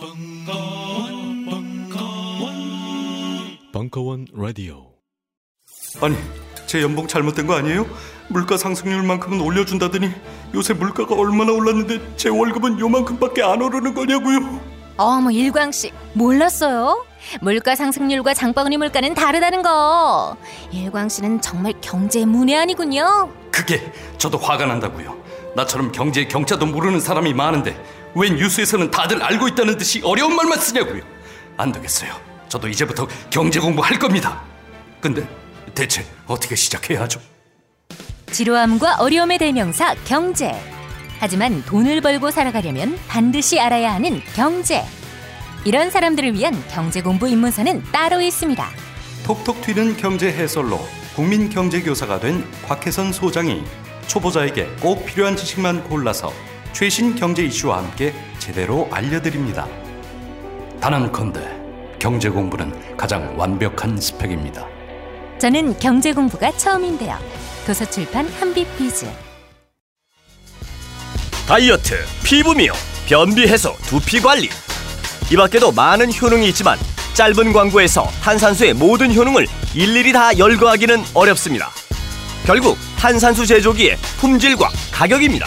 벙커원, 벙커원, 벙커원 라디오. 아니, 제 연봉 잘못된 거 아니에요? 물가 상승률만큼은 올려준다더니 요새 물가가 얼마나 올랐는데 제 월급은 요만큼밖에 안 오르는 거냐고요? 어머 일광 씨 몰랐어요? 물가 상승률과 장바구니 물가는 다르다는 거. 일광 씨는 정말 경제 문외한이군요. 그게 저도 화가 난다고요. 나처럼 경제 경차도 모르는 사람이 많은데 왜 뉴스에서는 다들 알고 있다는 듯이 어려운 말만 쓰냐고요. 안 되겠어요. 저도 이제부터 경제 공부할 겁니다. 근데 대체 어떻게 시작해야 하죠? 지루함과 어려움의 대명사 경제. 하지만 돈을 벌고 살아가려면 반드시 알아야 하는 경제. 이런 사람들을 위한 경제 공부 입문서는 따로 있습니다. 톡톡 튀는 경제 해설로 국민 경제 교사가 된 곽혜선 소장이 초보자에게 꼭 필요한 지식만 골라서 최신 경제 이슈와 함께 제대로 알려드립니다. 단언컨대 경제 공부는 가장 완벽한 스펙입니다. 저는 경제 공부가 처음인데요. 도서출판 한빛비즈. 다이어트, 피부 미용, 변비 해소, 두피 관리. 이 밖에도 많은 효능이 있지만 짧은 광고에서 탄산수의 모든 효능을 일일이 다 열거하기는 어렵습니다. 결국 탄산수 제조기의 품질과 가격입니다.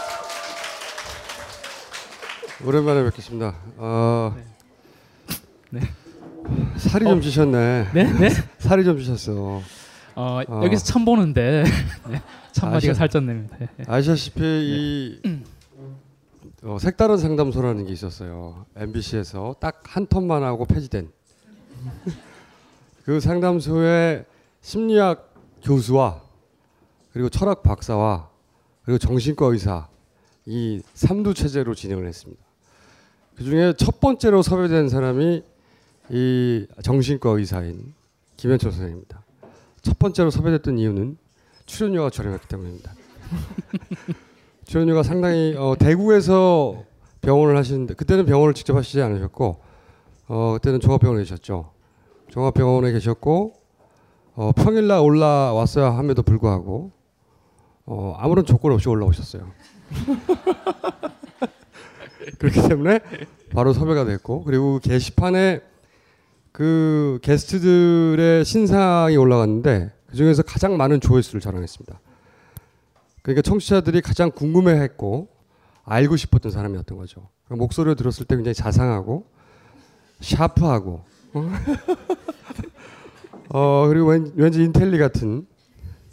오랜만에 뵙겠습니다. 어, 네. 살이 좀 찌셨네. 네, 네. 살이 좀 찌셨어. 어, 어. 여기서 처음 보는데 네, 첫 마디가 아시아- 살쪘네요. 네. 아시다시피 이 어, 색다른 상담소라는 게 있었어요. MBC에서 딱 한 턴만 하고 폐지된 그 상담소의 심리학 교수와 그리고 철학 박사와 그리고 정신과 의사 이 삼두 체제로 진행을 했습니다. 그 중에 첫 번째로 섭외된 사람이 이 정신과 의사인 김현철 선생입니다. 첫 번째로 섭외됐던 이유는 출연료가 저렴했기 때문입니다. 출연료가 상당히 어, 대구에서 병원을 하시는데 그때는 병원을 직접 하시지 않으셨고 어, 그때는 종합병원에 계셨죠. 종합병원에 계셨고 어, 평일날 올라왔어야 함에도 불구하고 어, 아무런 조건 없이 올라오셨어요. 그렇기 때문에 바로 섭외가 됐고 그리고 게시판에 그 게스트들의 신상이 올라갔는데 그 중에서 가장 많은 조회수를 자랑했습니다. 그러니까 청취자들이 가장 궁금해했고 알고 싶었던 사람이었던 거죠. 그러니까 목소리를 들었을 때 굉장히 자상하고 샤프하고 어? 어 그리고 왠, 왠지 인텔리 같은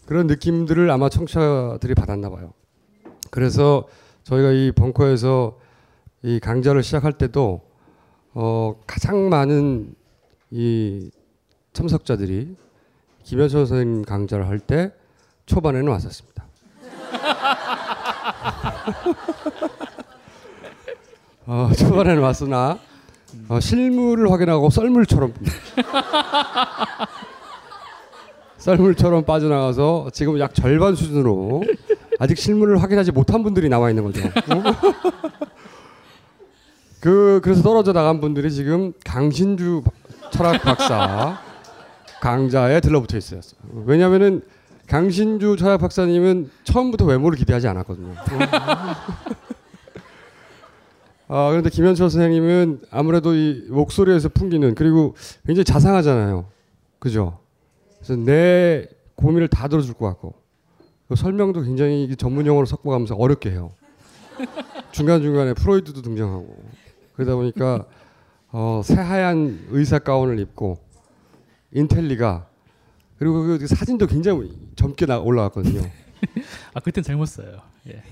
그런 느낌들을 아마 청취자들이 받았나 봐요. 그래서 저희가 이 벙커에서 이 강좌를 시작할 때도 어 가장 많은 이 참석자들이 김현철 선생님 강좌를 할 때 초반에는 왔었습니다. 어, 초반에는 왔으나 어, 실물을 확인하고 썰물처럼 썰물처럼 빠져나가서 지금 약 절반 수준으로 아직 실물을 확인하지 못한 분들이 나와 있는 거죠. 그 그래서 떨어져 나간 분들이 지금 강신주 철학 박사 강좌에 들러붙어 있어요. 왜냐하면은 강신주 철학 박사님은 처음부터 외모를 기대하지 않았거든요. 아 그런데 김현철 선생님은 아무래도 이 목소리에서 풍기는 그리고 굉장히 자상하잖아요. 그죠? 그래서 내 고민을 다 들어줄 것 같고 그 설명도 굉장히 전문 용어로 섞어가면서 어렵게 해요. 중간 중간에 프로이드도 등장하고 그러다 보니까 어, 새하얀 의사 가운을 입고 인텔리가 그리고 그 사진도 굉장히 젊게 나 올라왔거든요. 아 그땐 젊었어요. 예.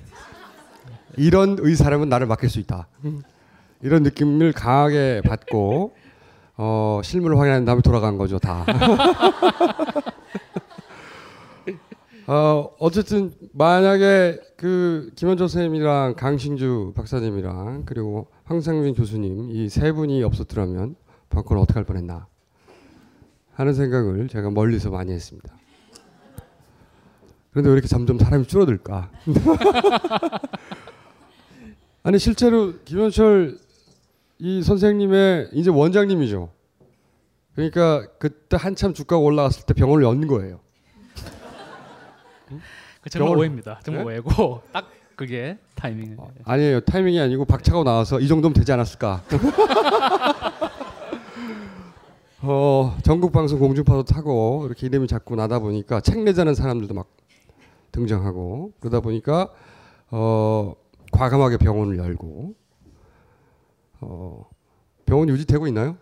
이런 의사라면 나를 맡길 수 있다. 이런 느낌을 강하게 받고 어, 실물을 확인한 다음에 돌아간 거죠 다. 어, 어쨌든 만약에 그 김원조 선생님이랑 강신주 박사님이랑 그리고 황상민 교수님 이 세 분이 없었더라면 벙커는 어떻게 할 뻔했나 하는 생각을 제가 멀리서 많이 했습니다. 그런데 왜 이렇게 점점 사람이 줄어들까? 아니 실제로 김현철 이 선생님의 이제 원장님이죠. 그러니까 그때 한참 주가가 올라갔을 때 병원을 연 거예요. 그 정말 병원- 오해입니다. 정말 네? 오해고 딱 그게 타이밍. 아니에요. 타이밍이 아니고 박차고 나와서 이 정도면 되지 않았을까. 어, 전국 방송 공중파도 타고 이렇게 이름이 자꾸 나다 보니까 책 내자는 사람들도 막 등장하고 그러다 보니까 어, 과감하게 병원을 열고 어, 병원 유지되고 있나요?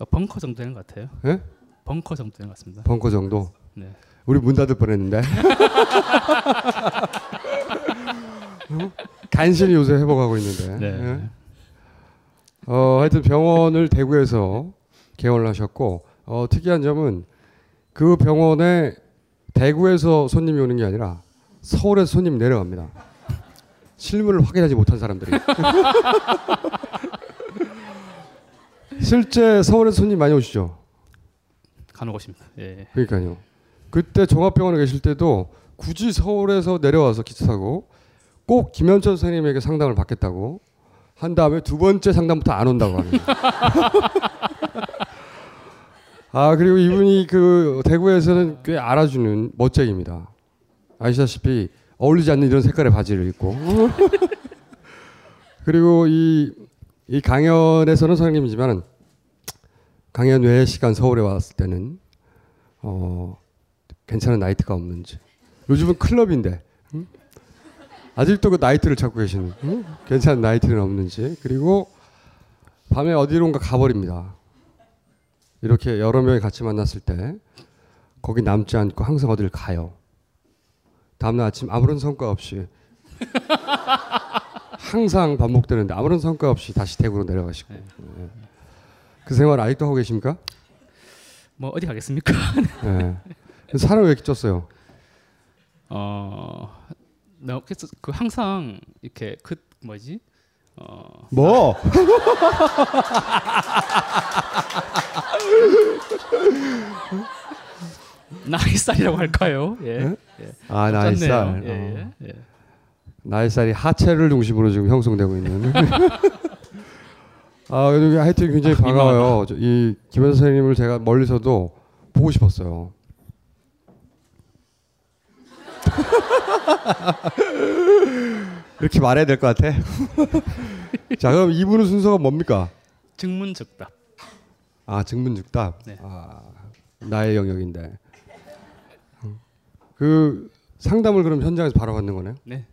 어, 벙커 정도 되는 것 같아요. 예? 벙커 정도 되는 것 같습니다. 벙커 정도. 네. 우리 문 닫을 뻔했는데. 어? 간신히 요새 회복하고 있는데. 네. 예? 어, 하여튼 병원을 대구에서 개원을 하셨고 어, 특이한 점은 그 병원에 대구에서 손님이 오는 게 아니라 서울에서 손님이 내려갑니다. 실물을 확인하지 못한 사람들이. 실제 서울에서 손님 많이 오시죠? 간혹 오십니다. 예. 그러니까요. 그때 종합병원에 계실 때도 굳이 서울에서 내려와서 기차 타고 꼭 김현철 선생님에게 상담을 받겠다고 한 다음에 두 번째 상담부터 안 온다고 하는. 아 그리고 이분이 그 대구에서는 꽤 알아주는 멋쟁입니다. 아시다시피 어울리지 않는 이런 색깔의 바지를 입고 그리고 이, 이 강연에서는 선생님이지만은 강연 외의 시간 서울에 왔을 때는 어, 괜찮은 나이트가 없는지. 요즘은 클럽인데 응? 아직도 그 나이트를 찾고 계시는 응? 괜찮은 나이트는 없는지. 그리고 밤에 어디론가 가버립니다. 이렇게 여러 명이 같이 만났을 때 거기 남지 않고 항상 어디를 가요. 다음날 아침 아무런 성과 없이 항상 반복되는데 아무런 성과 없이 다시 대구로 내려가시고 네. 예. 그 생활 아직도 하고 계십니까? 뭐 어디 가겠습니까? 예. 사람 왜 이렇게 쪘어요? 어, 나 그래서 그 항상 이렇게 그 뭐지? 어, 뭐? 나이살이라고 할까요? 예. 네? 예. 아. 나이살. 예, 어. 예, 예. 나이살이 하체를 중심으로 지금 형성되고 있는. 아 하여튼 굉장히 아, 반가워요. 저, 이 김현 선생님을 제가 멀리서도 보고 싶었어요. 이렇게 말해야 될 것 같아. 자 그럼 이분의 순서가 뭡니까? 증문즉답. 아 증문즉답. 네. 아 나의 영역인데. 그 상담을 그럼 현장에서 바로 받는 거네요. 네.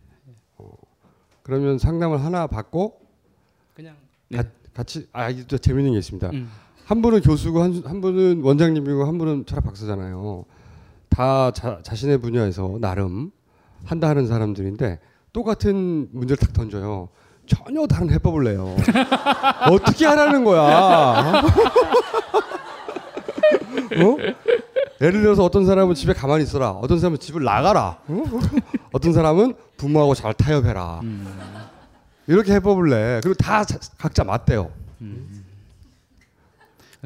그러면 상담을 하나 받고 그냥 네. 가- 같이 아 이게 또 재밌는 게 있습니다. 음. 한 분은 교수고 한, 한 분은 원장님이고 한 분은 철학 박사잖아요. 다 자, 자신의 분야에서 나름 한다 하는 사람들인데 똑같은 문제를 탁 던져요. 전혀 다른 해법을 내요. 어떻게 하라는 거야? 어? 예를 들어서 어떤 사람은 집에 가만히 있어라. 어떤 사람은 집을 나가라. 어? 어떤 사람은 부모하고 잘 타협해라. 이렇게 해법을 내. 그리고 다 자- 각자 맞대요.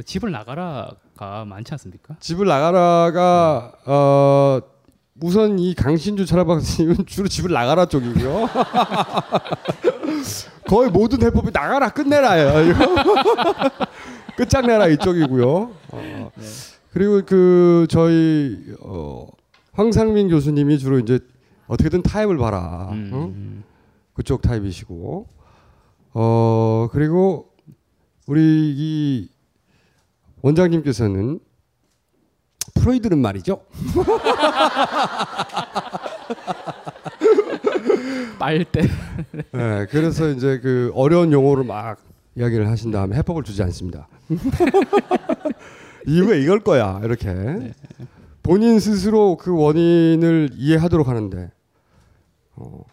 집을 나가라 가 많지 않습니까? 집을 나가라가 어 우선 이 강신주 철학박사님은 주로 집을 나가라 쪽이고요. 거의 모든 해법이 나가라 끝내라예요. 끝장내라 이쪽이고요. 어, 그리고 그 저희 어, 황상민 교수님이 주로 이제 어떻게든 타입을 봐라. 음. 어? 그쪽 타입이시고 어 그리고 우리 이 원장님께서는 프로이드는 말이죠. 빨대. 네, 그래서 이제 그 어려운 용어를 막 이야기를 하신 다음에 해법을 주지 않습니다. 이유가 이걸 거야 이렇게 본인 스스로 그 원인을 이해하도록 하는데 어,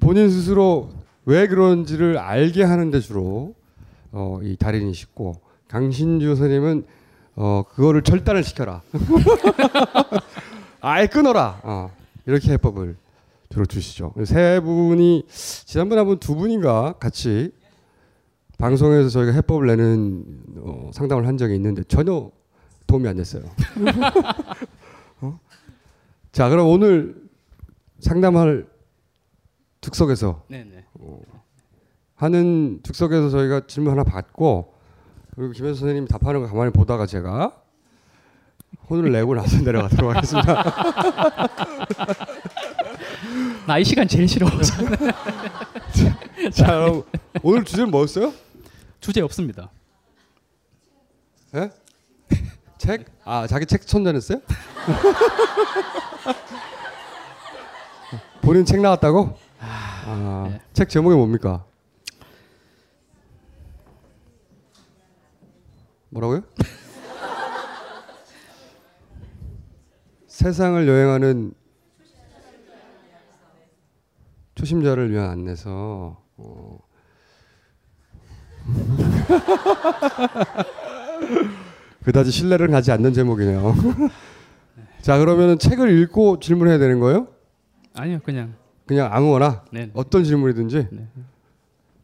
본인 스스로 왜 그런지를 알게 하는데 주로 어, 이 달인이시고 강신주 선생님은 어, 그거를 절단을 시켜라. 아예 끊어라. 어, 이렇게 해법을 주로 주시죠. 세 분이 지난번에 한번 두 분인가 같이 방송에서 저희가 해법을 내는 어, 상담을 한 적이 있는데 전혀 도움이 안 됐어요. 어? 자, 그럼 오늘 상담할 즉석에서 네네. 하는 즉석에서 저희가 질문 하나 받고 그리고 김현수 선생님이 답하는 거 가만히 보다가 제가 혼을 내고 나서 내려가도록 하겠습니다. 나 이 시간 제일 싫어. 자, 그럼 오늘 주제는 뭐였어요? 주제 없습니다. 예? 책? 아, 자기 책 선전했어요? 본인 책 나왔다고? 아, 네. 책 제목이 뭡니까? 뭐라고요? 세상을 여행하는 초심자를 위한 안내서. 어. 그다지 신뢰를 가지 않는 제목이네요. 자 그러면은 책을 읽고 질문해야 되는 거예요? 아니요, 그냥 그냥 아무거나 네. 어떤 질문이든지 네.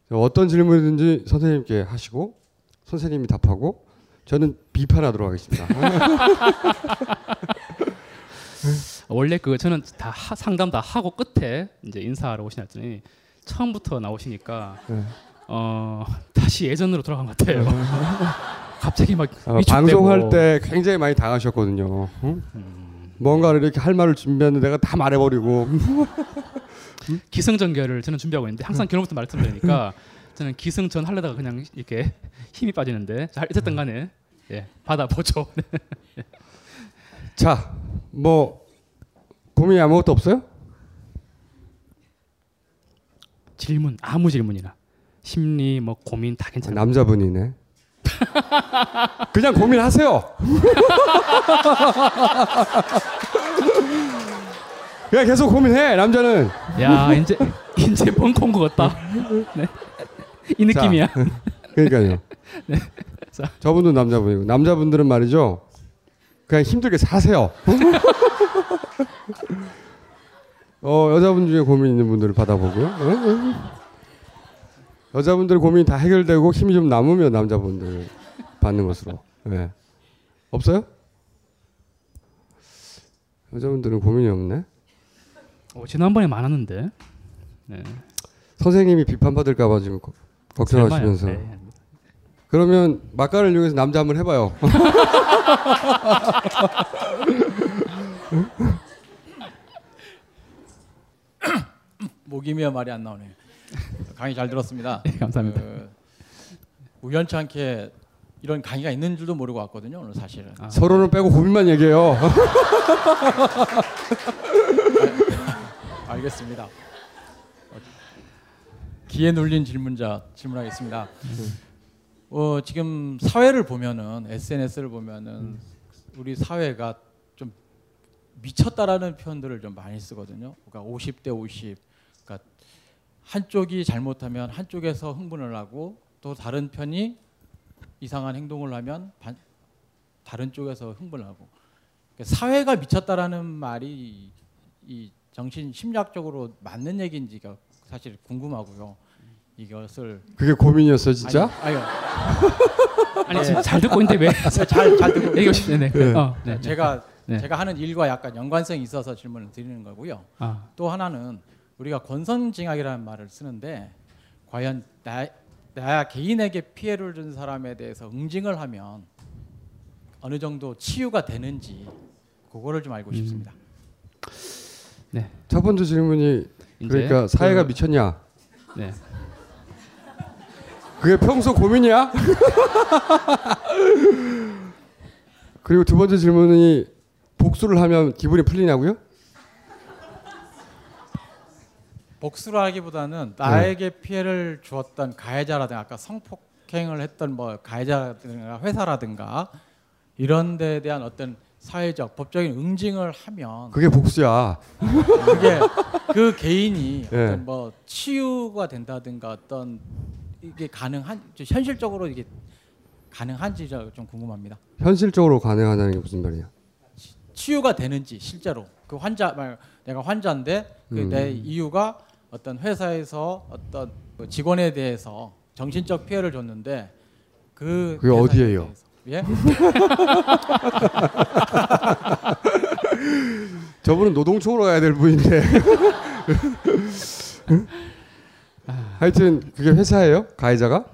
자, 어떤 질문이든지 선생님께 하시고 선생님이 답하고 저는 비판하도록 하겠습니다. 원래 그 저는 다 하- 상담 다 하고 끝에 이제 인사하러 오시나 했더니 처음부터 나오시니까 네. 어 다시 예전으로 돌아간 것 같아요. 갑자기 막 어. 방송할 때 굉장히 많이 당하셨거든요. 응? 뭔가를 이렇게 할 말을 준비하는데 내가 다 말해버리고 기승전결을 저는 준비하고 있는데 항상 결혼부터 말씀드리니까 저는 기승전 하려다가 그냥 이렇게 힘이 빠지는데 잘 어쨌든 간에 예, 받아보죠. 자, 뭐 고민이 아무것도 없어요? 질문 아무 질문이나 심리 뭐 고민 다 괜찮아요. 남자분이네. 그냥 고민하세요. 그냥 계속 고민해 남자는. 야 이제 이제 벙커인 것 같다. 네. 이 느낌이야. 그러니까요. 자. 저분도 남자분이고 남자분들은 말이죠. 그냥 힘들게 사세요. 어 여자분 중에 고민 있는 분들을 받아보고요. 어? 여자분들 고민이 다 해결되고 힘이 좀 남으면 남자분들 받는 것으로. 네. 없어요? 여자분들은 고민이 없네. 어, 지난번에 많았는데. 네. 선생님이 비판받을까봐 지금 거- 걱정하시면서. 네. 그러면 막간을 이용해서 남자 한번 해봐요. 목이며 말이 안 나오네요. 강의 잘 들었습니다. 네, 감사합니다. 그, 우연치 않게 이런 강의가 있는 줄도 모르고 왔거든요. 오늘 사실은. 아, 서로는 빼고 고민만 얘기해요. 알겠습니다. 어, 기에 눌린 질문자 질문하겠습니다. 어, 지금 사회를 보면은 SNS를 보면은 우리 사회가 좀 미쳤다라는 표현들을 좀 많이 쓰거든요. 그러니까 50대 50. 그러니까 한쪽이 잘못하면 한쪽에서 흥분을 하고 또 다른 편이 이상한 행동을 하면 반, 다른 쪽에서 흥분을 하고 그러니까 사회가 미쳤다라는 말이 이 정신 심리학적으로 맞는 얘기인지가 사실 궁금하고요. 이것을 그게 고민이었어 진짜? 아니, 아니 지금 잘 듣고 있는데 왜 잘잘 듣고 얘기 없이 네. 네. 어, 네. 제가 네. 제가 하는 일과 약간 연관성이 있어서 질문을 드리는 거고요. 아, 또 하나는 우리가 권선징악이라는 말을 쓰는데 과연 나, 나 개인에게 피해를 준 사람에 대해서 응징을 하면 어느 정도 치유가 되는지 그거를 좀 음. 알고 싶습니다. 첫 번째 질문이 그러니까 사회가 그- 미쳤냐? 네. 그게 평소 고민이야? 그리고 두 번째 질문이 복수를 하면 기분이 풀리냐고요? 복수를 하기보다는 나에게 피해를 주었던 가해자라든가 아까 성폭행을 했던 뭐 가해자라든가 회사라든가 이런 데에 대한 어떤 사회적 법적인 응징을 하면 그게 복수야. 그게 그 개인이 예. 어떤 뭐 치유가 된다든가 어떤 이게 가능한 좀 현실적으로 이게 가능한지 저- 좀 궁금합니다. 현실적으로 가능하다는 게 무슨 말이야? 치유가 되는지 실제로 그 환자 말 내가 환자인데 그 음. 내 이유가 어떤 회사에서 어떤 그 직원에 대해서 정신적 피해를 줬는데 그 그게 어디예요? 대해서. 예? 저분은 노동청으로 가야 될 분인데. 하여튼 그게 회사예요? 가해자가?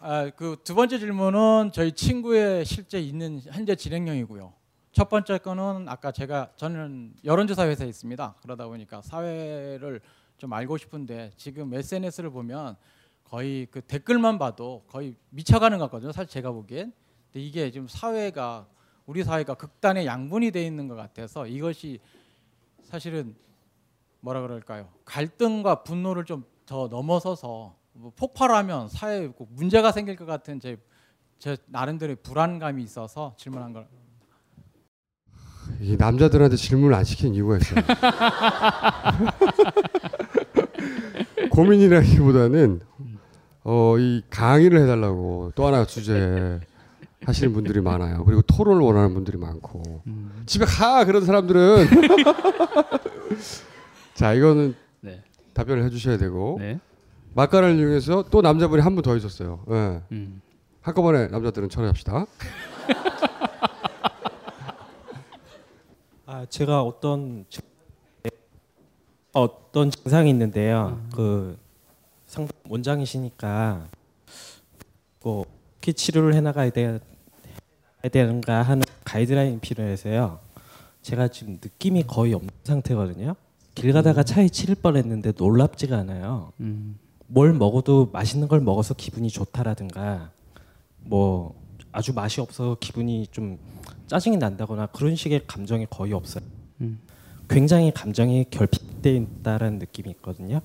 아, 그 두 번째 질문은 저희 친구의 실제 있는 현재 진행형이고요. 첫 번째 거는 아까 제가 저는 여론조사 회사에 있습니다. 그러다 보니까 사회를 좀 알고 싶은데 지금 SNS를 보면 거의 그 댓글만 봐도 거의 미쳐가는 것 같거든요. 사실 제가 보기엔. 근데 이게 지금 사회가 우리 사회가 극단의 양분이 돼 있는 것 같아서 이것이 사실은 뭐라 그럴까요? 갈등과 분노를 좀 더 넘어서서 뭐 폭발하면 사회에 꼭 문제가 생길 것 같은 제, 제 나름대로의 불안감이 있어서 질문한 걸. 이 남자들한테 질문을 안 시킨 이유가 있어요. 고민이라기보다는 어, 이 강의를 해달라고 또 하나 주제 하시는 분들이 많아요. 그리고 토론을 원하는 분들이 많고 집에 가 그런 사람들은 자 이거는 네. 답변을 해주셔야 되고 네. 막간을 이용해서 또 남자분이 한 분 더 있었어요. 예. 음. 한꺼번에 남자들은 처리합시다. 아 제가 어떤 증- 어떤 증상이 있는데요. 그 상담 원장이시니까 뭐 치료를 해나가야 돼, 되는가 하는 가이드라인이 필요해서요. 제가 지금 느낌이 거의 없는 상태거든요. 길 가다가 차에 치일 뻔했는데 놀랍지가 않아요. 음. 뭘 먹어도 맛있는 걸 먹어서 기분이 좋다라든가 뭐 아주 맛이 없어서 기분이 좀 짜증이 난다거나 그런 식의 감정이 거의 없어요. 음. 굉장히 감정이 결핍돼 있다라는 느낌이 있거든요.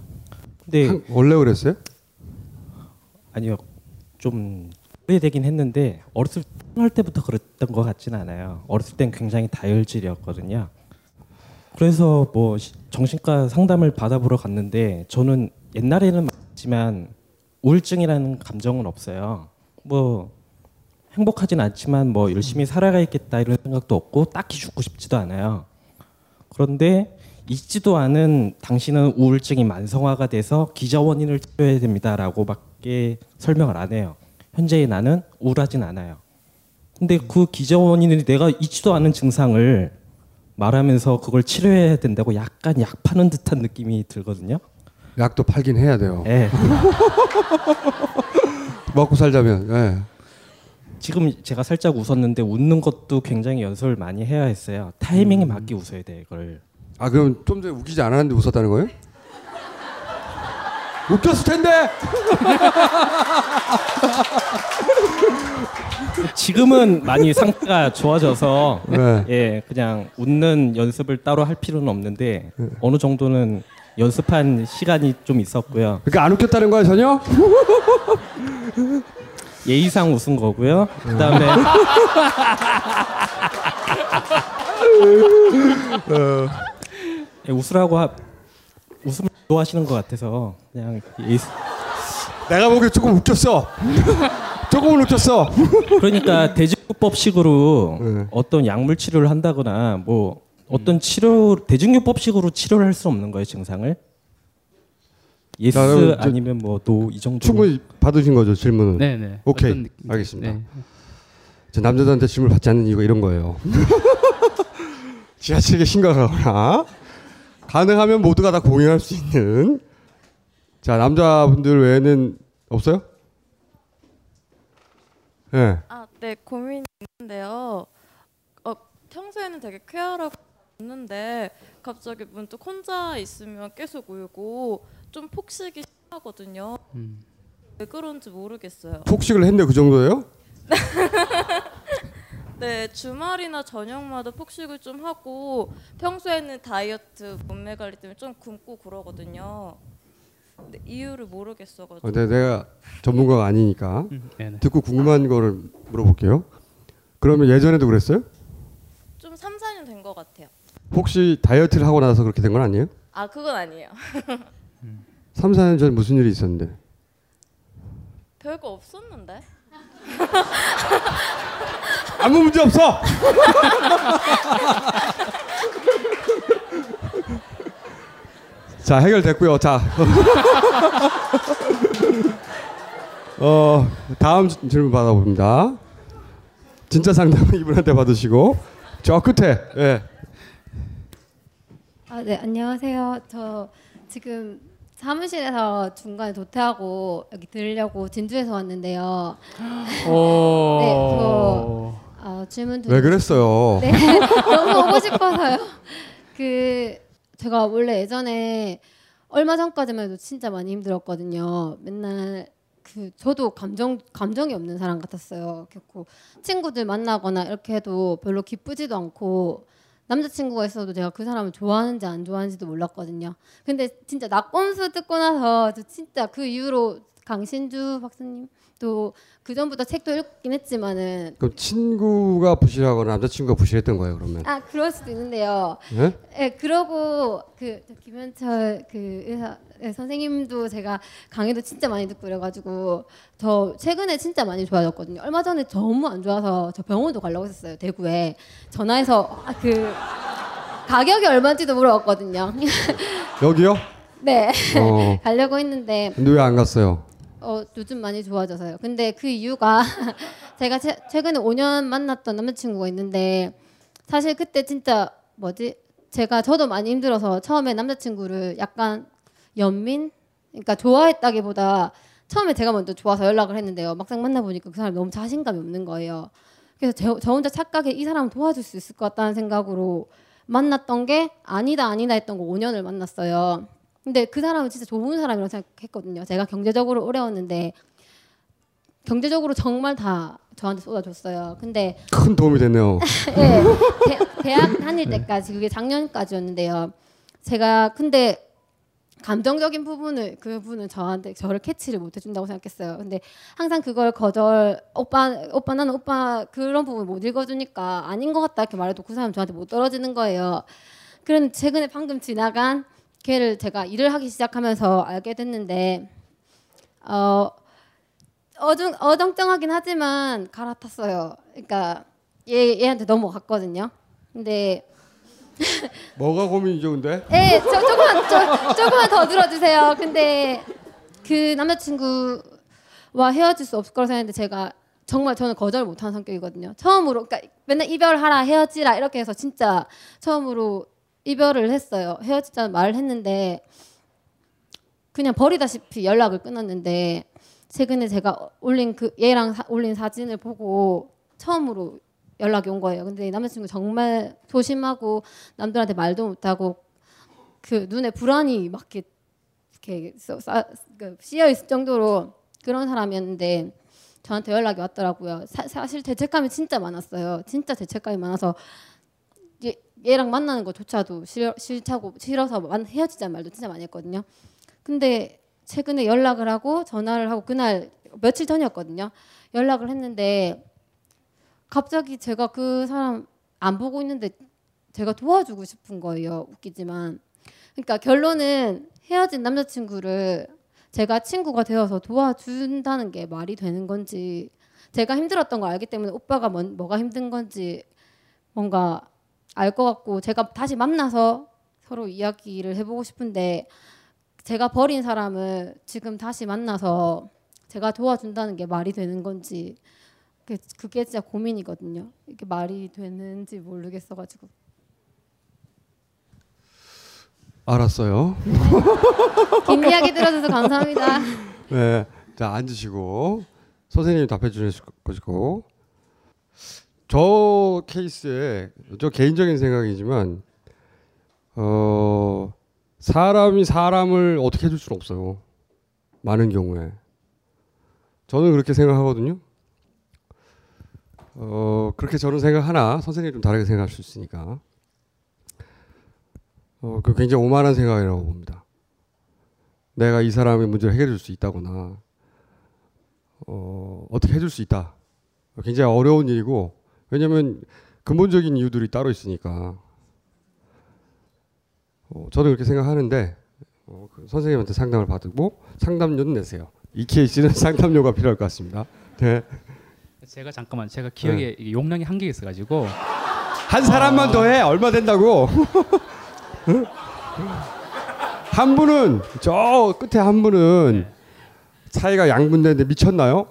근데 한- 원래 그랬어요? 아니요 좀 오래되긴 했는데 어렸을 할 때부터 그랬던 것 같지는 않아요. 어렸을 땐 굉장히 다혈질이었거든요. 그래서 뭐 시- 정신과 상담을 받아보러 갔는데 저는 옛날에는 맞지만 우울증이라는 감정은 없어요. 뭐 행복하진 않지만 뭐 열심히 살아가야겠다 이런 생각도 없고 딱히 죽고 싶지도 않아요. 그런데 있지도 않은 당신은 우울증이 만성화가 돼서 기저 원인을 치료해야 됩니다라고밖에 설명을 안 해요. 현재의 나는 우울하진 않아요. 근데 그 기저 원인이 내가 있지도 않은 증상을 말하면서 그걸 치료해야 된다고 약간 약 파는 듯한 느낌이 들거든요. 약도 팔긴 해야 돼요. 예. 먹고 살자면. 예. 지금 제가 살짝 웃었는데 웃는 것도 굉장히 연습을 많이 해야 했어요. 타이밍에 맞게 웃어야 돼 이걸. 아 그럼 좀 전에 웃기지 않았는데 웃었다는 거예요? 웃겼을 텐데. 지금은 많이 상태가 좋아져서 네. 예 그냥 웃는 연습을 따로 할 필요는 없는데 어느 정도는 연습한 시간이 좀 있었고요. 그러니까 안 웃겼다는 거야 전혀? 예의상 웃은 거고요. 그다음에 예, 웃으라고 하, 좋아하시는 것 같아서 그냥 내가 보기에 조금 웃겼어. 조금은 웃겼어. 그러니까 대증요법식으로 네. 어떤 약물 치료를 한다거나 뭐 어떤 치료 대증요법식으로 치료를 할 수 없는 거예요 증상을 yes 아니면 뭐 no 이 정도 충분히 받으신 거죠 질문은. 네, 네. 오케이. 알겠습니다. 네. 저 남자들한테 질문 받지 않는 이유가 이런 거예요. 지하철에 심각하거나 가능하면 모두가 다 공유할 수 있는 자 남자분들 외에는 없어요? 예. 아, 네, 고민이 있는데요. 어, 평소에는 되게 쾌활하고 웃는데 갑자기 문득 혼자 있으면 계속 울고 좀 폭식이 심하거든요. 음. 왜 그런지 모르겠어요. 폭식을 했는데 그 정도예요? 네, 주말이나 저녁마다 폭식을 좀 하고 평소에는 다이어트, 몸매 관리 때문에 좀 굶고 그러거든요. 근데 이유를 모르겠어가지고. 어, 네, 내가 전문가가 아니니까 음, 네, 네. 듣고 궁금한 거를 물어볼게요. 그러면 예전에도 그랬어요? 좀 3, 4년 된 것 같아요. 혹시 다이어트를 하고 나서 그렇게 된 건 아니에요? 아, 그건 아니에요. 3, 4년 전에 무슨 일이 있었는데? 별거 없었는데. 아무 문제 없어. 자 해결됐고요. 자 어, 다음 지- 질문 받아봅니다. 진짜 상담은 이분한테 받으시고 저 끝에 예. 아, 네, 안녕하세요. 저 지금 사무실에서 중간에 도태하고 여기 들으려고 진주에서 왔는데요. 오. 네, 저 어, 질문 드리- 왜 그랬어요? 네, 너무 오고 싶어서요. 그 제가 원래 예전에 얼마 전까지만 해도 진짜 많이 힘들었거든요. 맨날 그 저도 감정 감정이 없는 사람 같았어요. 결코 친구들 만나거나 이렇게 해도 별로 기쁘지도 않고 남자친구가 있어도 제가 그 사람을 좋아하는지 안 좋아하는지도 몰랐거든요. 근데 진짜 낙검수 듣고 나서 저 진짜 그 이후로 강신주 박사님 또그 전부터 책도 읽긴 했지만은 그럼 친구가 부실하거나 남자친구가 부실했던 거예요 그러면? 아 그럴 수도 있는데요. 예? 예, 그러고 그저 김현철 그 의사 예, 선생님도 제가 강의도 진짜 많이 듣고 그래가지고 저 최근에 진짜 많이 좋아졌거든요. 얼마 전에 너무 안 좋아서 저 병원도 가려고 했었어요 대구에 전화해서 아, 그 가격이 얼마인지도 물어봤거든요. 여기요? 네 어. 가려고 했는데 근데 왜 안 갔어요? 어, 요즘 많이 좋아져서요. 근데 그 이유가 제가 최, 최근에 5년 만났던 남자친구가 있는데 사실 그때 진짜 뭐지? 제가 저도 많이 힘들어서 처음에 남자친구를 약간 연민? 그러니까 좋아했다기보다 처음에 제가 먼저 좋아서 연락을 했는데요. 막상 만나보니까 그 사람이 너무 자신감이 없는 거예요. 그래서 저, 저 혼자 착각에 이 사람 도와줄 수 있을 것 같다는 생각으로 만났던 게 아니다 아니다 했던 거 5년을 만났어요. 근데 그 사람은 진짜 좋은 사람이라고 생각했거든요. 제가 경제적으로 어려웠는데 경제적으로 정말 다 저한테 쏟아줬어요. 근데 큰 도움이 됐네요. 예, 대, 대학 다닐 때까지 그게 작년까지였는데요. 제가 근데 감정적인 부분을 그분은 저한테 저를 캐치를 못 해준다고 생각했어요. 근데 항상 그걸 거절 오빠 오빠 나는 오빠 그런 부분 못 읽어주니까 아닌 것 같다 이렇게 말해도 그 사람 저한테 못 떨어지는 거예요. 그런 최근에 방금 지나간 걔를 제가 일을 하기 시작하면서 알게 됐는데 어 어중 어정쩡하긴 하지만 갈아탔어요. 그러니까 얘 얘한테 넘어갔거든요. 근데 뭐가 고민이죠 근데? 예, 저 조금만 조, 조금만 더 들어주세요. 근데 그 남자친구와 헤어질 수 없을 거라 생각했는데 제가 정말 저는 거절 못하는 성격이거든요. 처음으로 그러니까 맨날 이별하라 헤어지라 이렇게 해서 진짜 처음으로 이별을 했어요. 헤어지자는 말을 했는데 그냥 버리다시피 연락을 끊었는데 최근에 제가 올린 그 얘랑 사, 올린 사진을 보고 처음으로 연락이 온 거예요. 근데 이 남자친구 정말 조심하고 남들한테 말도 못하고 그 눈에 불안이 막 이렇게, 이렇게 그 씌여 있을 정도로 그런 사람이었는데 저한테 연락이 왔더라고요. 사, 사실 죄책감이 진짜 많았어요. 진짜 죄책감이 많아서 얘, 얘랑 만나는 것조차도 싫어, 싫다고 싫어서 만- 헤어지자는 말도 진짜 많이 했거든요. 근데 최근에 연락을 하고 전화를 하고 그날 며칠 전이었거든요. 연락을 했는데 갑자기 제가 그 사람 안 보고 있는데 제가 도와주고 싶은 거예요. 웃기지만. 그러니까 결론은 헤어진 남자친구를 제가 친구가 되어서 도와준다는 게 말이 되는 건지 제가 힘들었던 걸 알기 때문에 오빠가 뭔, 뭐가 힘든 건지 뭔가 알 것 같고 제가 다시 만나서 서로 이야기를 해보고 싶은데 제가 버린 사람을 지금 다시 만나서 제가 도와준다는 게 말이 되는 건지 그게, 진짜 고민이거든요. 이게 말이 되는지 모르겠어가지고. 알았어요. 긴 이야기 들어줘서 감사합니다. 네, 자 앉으시고 선생님이 답해 주실 것이고 저 케이스에 저 개인적인 생각이지만 어 사람이 사람을 어떻게 해줄 수는 없어요. 많은 경우에 저는 그렇게 생각하거든요. 어 그렇게 저는 생각하나 선생님 좀 다르게 생각할 수 있으니까 어그 굉장히 오만한 생각이라고 봅니다. 내가 이 사람의 문제를 해결해 줄 수 있다거나 어, 어떻게 해줄 수 있다. 굉장히 어려운 일이고 왜냐하면 근본적인 이유들이 따로 있으니까 어, 저도 그렇게 생각하는데 어, 그 선생님한테 상담을 받고 상담료는 내세요. 이 케이스는 상담료가 필요할 것 같습니다. 네. 제가 잠깐만 제가 기억에 이게 용량이 한계 있어가지고 한 사람만 더 해. 얼마 된다고? 한 분은 저 끝에 한 분은 사이가 양분되는데 미쳤나요?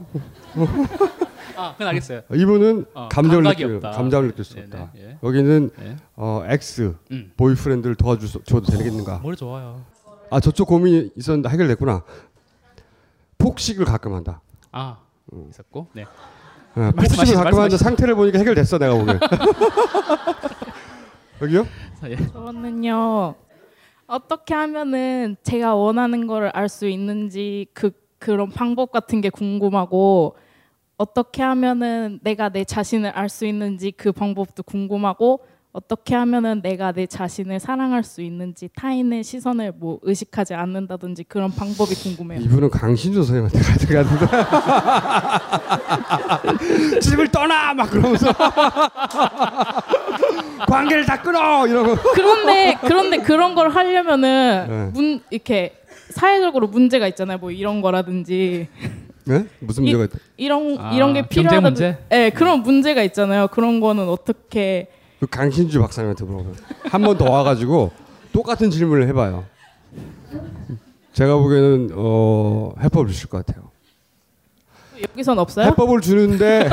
아, 그건 알겠어요. 이분은 어, 감정을 느낄. 감정을 느낄 수 네네, 없다. 예. 여기는 예. 어, X 음. 보이프렌드를 도와줘도 되겠는가? 뭘 좋아요? 아 저쪽 고민이 있었는데 해결됐구나. 폭식을 가끔 한다. 아, 있었고. 네. 예, 폭식을 가끔 하는데 상태를 보니까 해결됐어 내가 보기엔. 여기요? 예. 저는요 어떻게 하면은 제가 원하는 거를 알 수 있는지 그 그런 방법 같은 게 궁금하고 어떻게 하면은 내가 내 자신을 알 수 있는지 그 방법도 궁금하고 어떻게 하면은 내가 내 자신을 사랑할 수 있는지 타인의 시선을 뭐 의식하지 않는다든지 그런 방법이 궁금해요. 이분은 강신주 선생님한테 가져갔는데 집을 떠나 막 그러면서 관계를 다 끊어 이러고 그런데 그런데 그런 걸 하려면은 네. 문 이렇게 사회적으로 문제가 있잖아요. 뭐 이런 거라든지 네? 무슨 문제가 있다? 이런 아, 이런 게 필요하다. 문제? 네, 그런 문제가 있잖아요. 그런 거는 어떻게 그 강신주 박사님한테 물어봐요. 한 번 더 와가지고 똑같은 질문을 해봐요. 제가 보기에는 어, 해법을 주실 것 같아요. 여기선 없어요? 해법을 주는데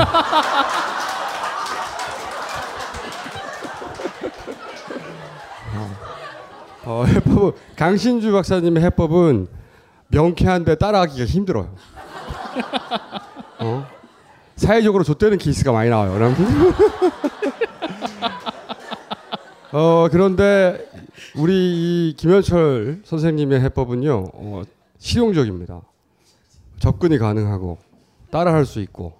어, 해법은 강신주 박사님의 해법은 명쾌한데 따라하기가 힘들어요. 어? 사회적으로 좆되는 케이스가 많이 나와요. 어 그런데 우리 이 김현철 선생님의 해법은요 어, 실용적입니다. 접근이 가능하고 따라할 수 있고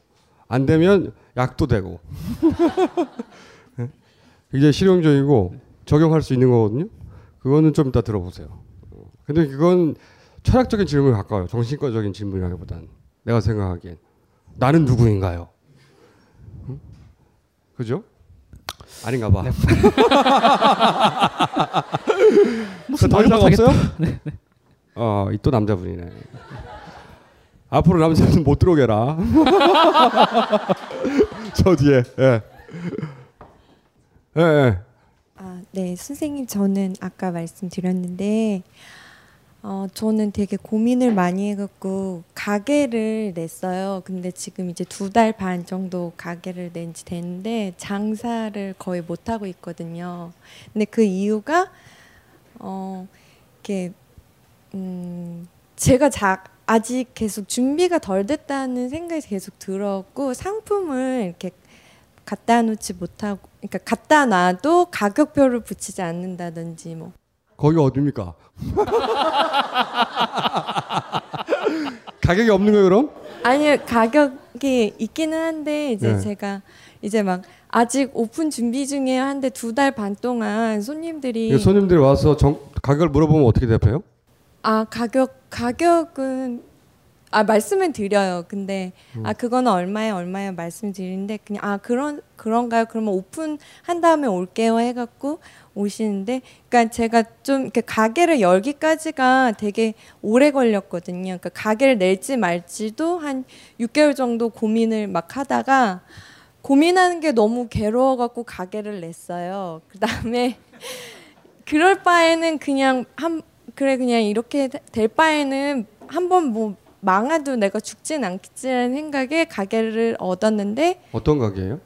안 되면 약도 되고 이게 실용적이고 적용할 수 있는 거거든요. 그거는 좀 이따 들어보세요. 어, 근데 그건 철학적인 질문에 가까워요. 정신과적인 질문이라기보단 내가 생각하기엔 나는 누구인가요? 응? 그죠? 아닌가 봐. 무슨 더 말을 이상 못하겠다. 없어요? 네, 어, 이 또 남자분이네. 앞으로 남자분 못 들어오게 해라. 저 뒤에. 예. 예, 예. 아, 네, 선생님 저는 아까 말씀드렸는데 어, 저는 되게 고민을 많이 해갖고 가게를 냈어요. 근데 지금 이제 두 달 반 정도 가게를 낸 지 됐는데 장사를 거의 못 하고 있거든요. 근데 그 이유가 어, 이렇게 음, 제가 자, 아직 계속 준비가 덜 됐다는 생각이 계속 들었고 상품을 이렇게 갖다 놓지 못하고 그러니까 갖다 놔도 가격표를 붙이지 않는다든지 뭐 거기 어딥니까? 가격이 없는 거예요, 그럼? 아니요 가격이 있기는 한데 이제 네. 제가 이제 막 아직 오픈 준비 중에 한데 두 달 반 동안 손님들이 손님들이 와서 정, 가격을 물어보면 어떻게 대답해요? 아 가격 가격은 아 말씀은 드려요. 근데 음. 아 그거는 얼마에 얼마에 말씀드리는데 그냥 아 그런 그런가요? 그러면 오픈 한 다음에 올게요 해갖고 오시는데 그러니까 제가 좀 이렇게 가게를 열기까지가 되게 오래 걸렸거든요. 그러니까 가게를 낼지 말지도 한 6개월 정도 고민을 막 하다가 고민하는 게 너무 괴로워갖고 가게를 냈어요. 그 다음에 그럴 바에는 그냥 한 그래 그냥 이렇게 될 바에는 한번 뭐 망해도 내가 죽진 않겠지라는 생각에 가게를 얻었는데 어떤 가게예요?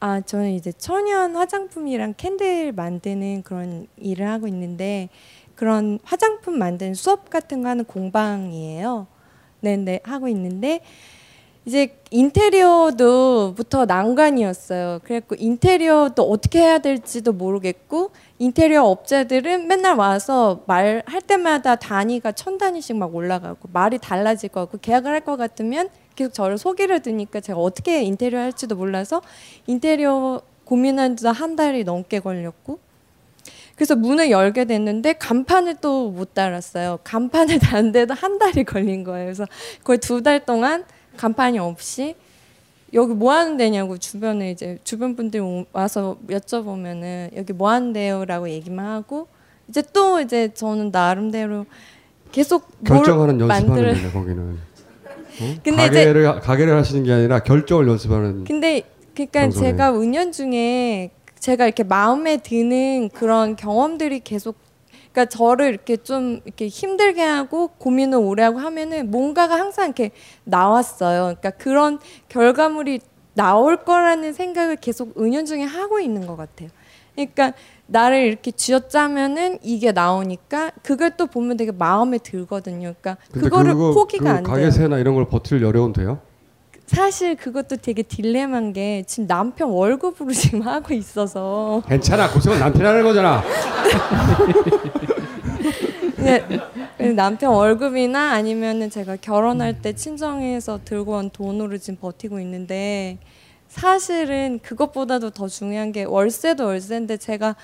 아 저는 이제 천연 화장품이랑 캔들 만드는 그런 일을 하고 있는데 그런 화장품 만드는 수업 같은 거 하는 공방이에요. 네네 하고 있는데 이제 인테리어도부터 난관이었어요. 그래갖고 인테리어도 어떻게 해야 될지도 모르겠고 인테리어 업자들은 맨날 와서 말할 때마다 단위가 천 단위씩 막 올라가고 말이 달라질 것 같고 계약을 할 것 같으면 계속 저를 속이려 드니까 제가 어떻게 인테리어 할지도 몰라서 인테리어 고민한 지도 한 달이 넘게 걸렸고 그래서 문을 열게 됐는데 간판을 또 못 달았어요. 간판을 다는데도 한 달이 걸린 거예요. 그래서 거의 두 달 동안 간판이 없이 여기 뭐 하는 데냐고 주변에 이제 주변 분들이 오- 와서 여쭤보면은 여기 뭐 하는 데요라고 얘기만 하고 이제 또 이제 저는 나름대로 계속 뭘 결정하는 연습하는 데네 거기는. 어? 근데 이제- 가게를 가게를 하시는 게 아니라 결정을 연습하는. 근데 그러니까 방송에. 제가 은연 중에 제가 이렇게 마음에 드는 그런 경험들이 계속 그러니까 저를 이렇게 좀 이렇게 힘들게 하고 고민을 오래 하고 하면은 뭔가가 항상 이렇게 나왔어요. 그러니까 그런 결과물이 나올 거라는 생각을 계속 은연중에 하고 있는 것 같아요. 그러니까 나를 이렇게 쥐어짜면은 이게 나오니까 그걸 또 보면 되게 마음에 들거든요. 그러니까 그거를 그거- 포기가 그안 돼요. 가게세나 이런 걸 버틸 여력은 돼요? 사실 그것도 되게 딜레마인 게 지금 남편 월급으로 지금 하고 있어서 괜찮아. 고생은 남편이 하는 거잖아. 네, 남편 월급이나 아니면은 제가 결혼할 때 친정에서 들고 온 돈으로 지금 버티고 있는데 사실은 그것보다도 더 중요한 게 월세도 월세인데 제가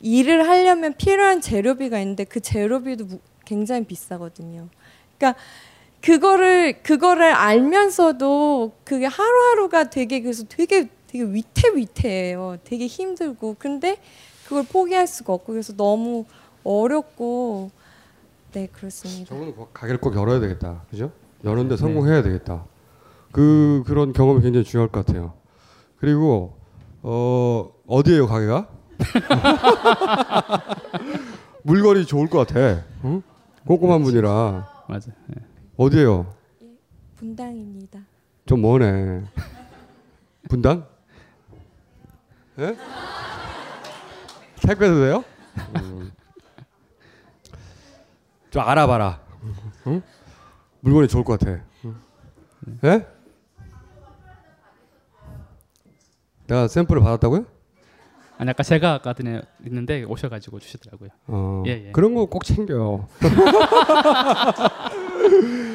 일을 하려면 필요한 재료비가 있는데 그 재료비도 무- 굉장히 비싸거든요. 그러니까 그거를 그거를 알면서도 그게 하루하루가 되게 그래서 되게 되게 위태위태해요. 되게 힘들고 근데 그걸 포기할 수가 없고 그래서 너무 어렵고 네 그렇습니다. 저분은 꼭 가게를 꼭 열어야 되겠다. 그죠? 여는데 성공해야 되겠다. 그 그런 경험이 굉장히 중요할 것 같아요. 그리고 어 어디에요 가게가? 물건이 좋을 것 같아. 응? 꼼꼼한 분이라. 맞아. 어디에요? 분당입니다. 좀 머네. 분당? 예? 택배도 돼요? 음. 좀 알아봐라. 응? 물건이 좋을 것 같아. 응? 예? 내가 샘플을 받았다고요? 아니 아까 제가 아까 전에 있는데 오셔가지고 주시더라고요. 어, 예, 예. 그런 거 꼭 챙겨.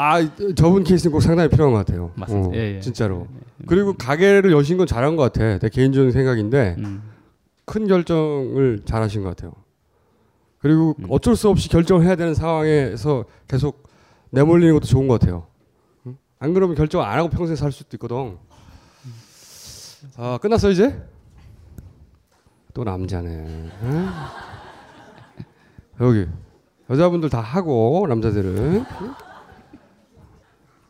아, 이- 저분 케이스는 꼭 상당히 필요한 것 같아요. 맞습니다. 어, 예, 예. 진짜로. 그리고 가게를 여신 건 잘한 것 같아. 내 개인적인 생각인데 음. 큰 결정을 잘하신 것 같아요. 그리고 음. 어쩔 수 없이 결정을 해야 되는 상황에서 계속 내몰리는 것도 좋은 것 같아요. 응? 안 그러면 결정 안 하고 평생 살 수도 있거든. 아 끝났어 이제? 또 남자네. 응? 여기 여자분들 다 하고 남자들은 응?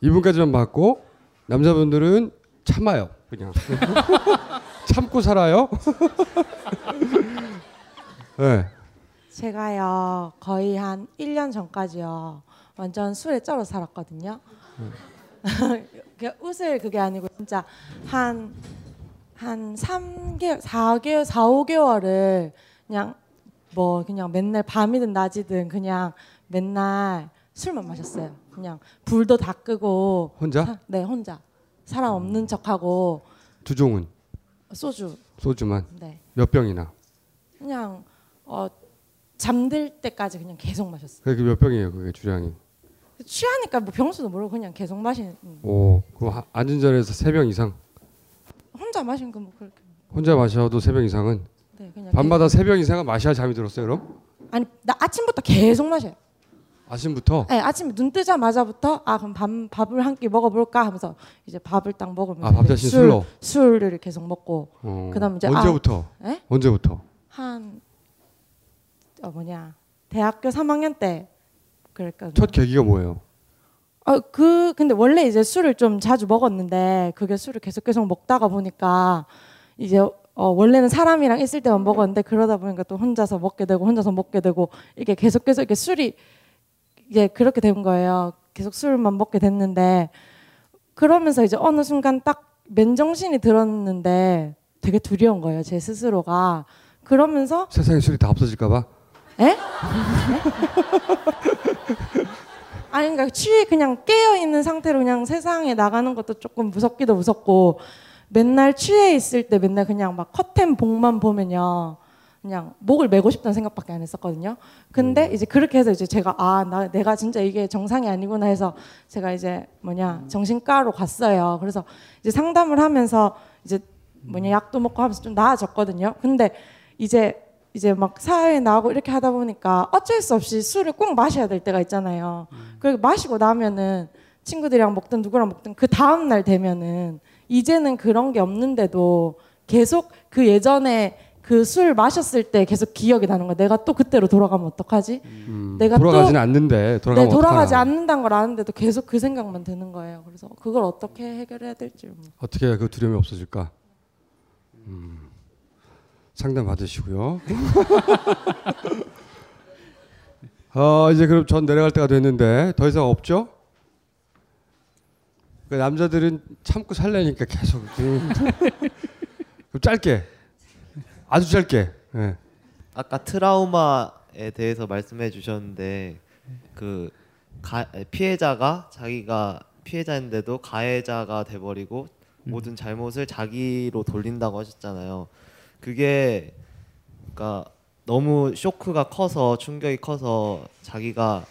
이분까지만 받고 남자분들은 참아요 그냥 참고 살아요. 네. 제가요 거의 한 1년 전까지요 완전 술에 쩔어 살았거든요. 그 웃을 그게 아니고 진짜 한 한 3개월, 4개월, 4, 5개월을 그냥 뭐 그냥 맨날 밤이든 낮이든 그냥 맨날 술만 마셨어요. 그냥 불도 다 끄고 혼자? 사- 네, 혼자. 사람 없는 척하고 주종은 소주. 소주만 네. 몇 병이나? 그냥 어 잠들 때까지 그냥 계속 마셨어요. 그게 몇 병이에요 그게 주량이? 취하니까 뭐 병수도 모르고 그냥 계속 마시는. 음. 오, 그 하- 앉은 자리에서 세 병 이상. 혼자 마신 거뭐 그렇게. 혼자 마셔도 세 병 이상은. 네, 그냥 밤마다 세 병 이상은 마셔야 잠이 들었어요 그럼? 아니 나 아침부터 계속 마셔요. 아침부터? 네, 아침에 눈 뜨자마자부터 아 그럼 밥, 밥을 한 끼 먹어볼까 하면서 이제 밥을 딱 먹으면 아, 밥 이제 대신 술, 술로? 술을 계속 먹고 어. 그다음 이제 언제부터? 아, 네? 언제부터? 한 어, 뭐냐 대학교 3학년 때 그러니까 첫 계기가 뭐예요? 어그 근데 원래 이제 술을 좀 자주 먹었는데 그게 술을 계속 계속 먹다가 보니까 이제 어 원래는 사람이랑 있을 때만 먹었는데 그러다 보니까 또 혼자서 먹게 되고 혼자서 먹게 되고 이게 계속 계속 이게 술이 이게 그렇게 된 거예요. 계속 술만 먹게 됐는데 그러면서 이제 어느 순간 딱 맨정신이 들었는데 되게 두려운 거예요. 제 스스로가 그러면서 세상에 술이 다 없어질까봐? 에? 아니 그러니까 취해 그냥 깨어 있는 상태로 그냥 세상에 나가는 것도 조금 무섭기도 무섭고 맨날 취해 있을 때 맨날 그냥 막 커튼 복만 보면요. 그냥 목을 메고 싶다는 생각밖에 안 했었거든요. 근데 이제 그렇게 해서 이제 제가 아, 나 내가 진짜 이게 정상이 아니구나 해서 제가 이제 뭐냐, 정신과로 갔어요. 그래서 이제 상담을 하면서 이제 뭐냐, 약도 먹고 하면서 좀 나아졌거든요. 근데 이제 이제 막 사회에 나오고 이렇게 하다 보니까 어쩔 수 없이 술을 꼭 마셔야 될 때가 있잖아요. 그리고 마시고 나면은 친구들이랑 먹든 누구랑 먹든 그 다음 날 되면은 이제는 그런 게 없는데도 계속 그 예전에 그 술 마셨을 때 계속 기억이 나는 거야. 내가 또 그때로 돌아가면 어떡하지? 음, 내가 돌아가지는 또 않는데 돌아가면 네, 돌아가지 어떡하나. 않는다는 걸 아는데도 계속 그 생각만 드는 거예요. 그래서 그걸 어떻게 해결해야 될지. 뭐. 어떻게 그 두려움이 없어질까? 음, 상담 받으시고요. 어, 이제 그럼 전 내려갈 때가 됐는데 더 이상 없죠? 그 남자들은 참고 살려니까 계속 좀 그럼 짧게 아주 짧게. 예. 아까 트라우마에 대해서 말씀해 주셨는데 그 가, 피해자가 자기가 피해자인데도 가해자가 돼버리고 모든 잘못을 자기로 돌린다고 하셨잖아요. 그게 그러니까 너무 쇼크가 커서 충격이 커서 자기가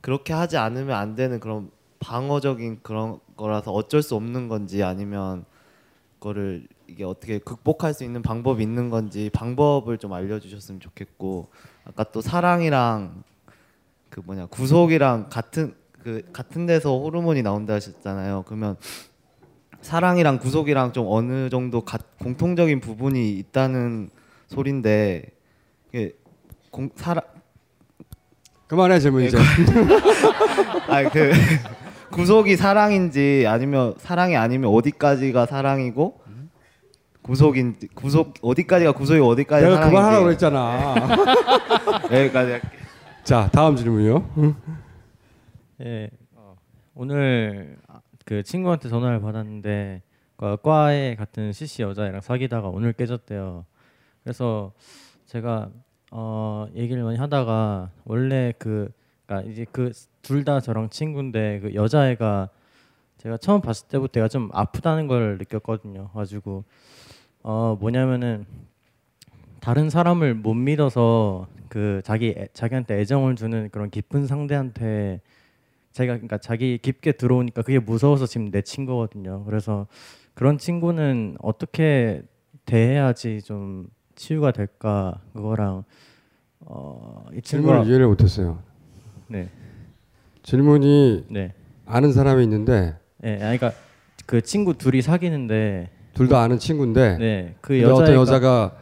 그렇게 하지 않으면 안 되는 그런 방어적인 그런 거라서 어쩔 수 없는 건지 아니면 그거를 이게 어떻게 극복할 수 있는 방법이 있는 건지 방법을 좀 알려주셨으면 좋겠고 아까 또 사랑이랑 그 뭐냐 구속이랑 같은 그 같은 데서 호르몬이 나온다 하셨잖아요. 그러면 사랑이랑 구속이랑 좀 어느 정도 가, 공통적인 부분이 있다는 소린데 이게 공 사랑 그만해 질문 이제. 아그 구속이 사랑인지 아니면 사랑이 아니면 어디까지가 사랑이고 구속인지 구속 어디까지가 구속이 어디까지 내가 사랑인지 그만하라고 그랬잖아. 여기까지 할게. 자 다음 질문이요. 응. 예, 어, 오늘 아, 그 친구한테 전화를 받았는데 그 과에 같은 CC 여자애랑 사귀다가 오늘 깨졌대요. 그래서 제가 어, 얘기를 많이 하다가 원래 그 그러니까 이제 그 둘 다 저랑 친구인데 그 여자애가 제가 처음 봤을 때부터 얘가 좀 아프다는 걸 느꼈거든요. 가지고 어 뭐냐면은 다른 사람을 못 믿어서 그 자기 애- 자기한테 애정을 주는 그런 깊은 상대한테 자기가 그러니까 자기 깊게 들어오니까 그게 무서워서 지금 내친 거거든요. 그래서 그런 친구는 어떻게 대해야지 좀 치유가 될까 그거랑 어 이 친구가 질문을 이해를 못했어요. 네. 질문이 네. 아는 사람이 있는데 예, 아니, 그러니까 그 친구 둘이 사귀는데 둘 다 아는 친구인데 네, 그 어떤 여자가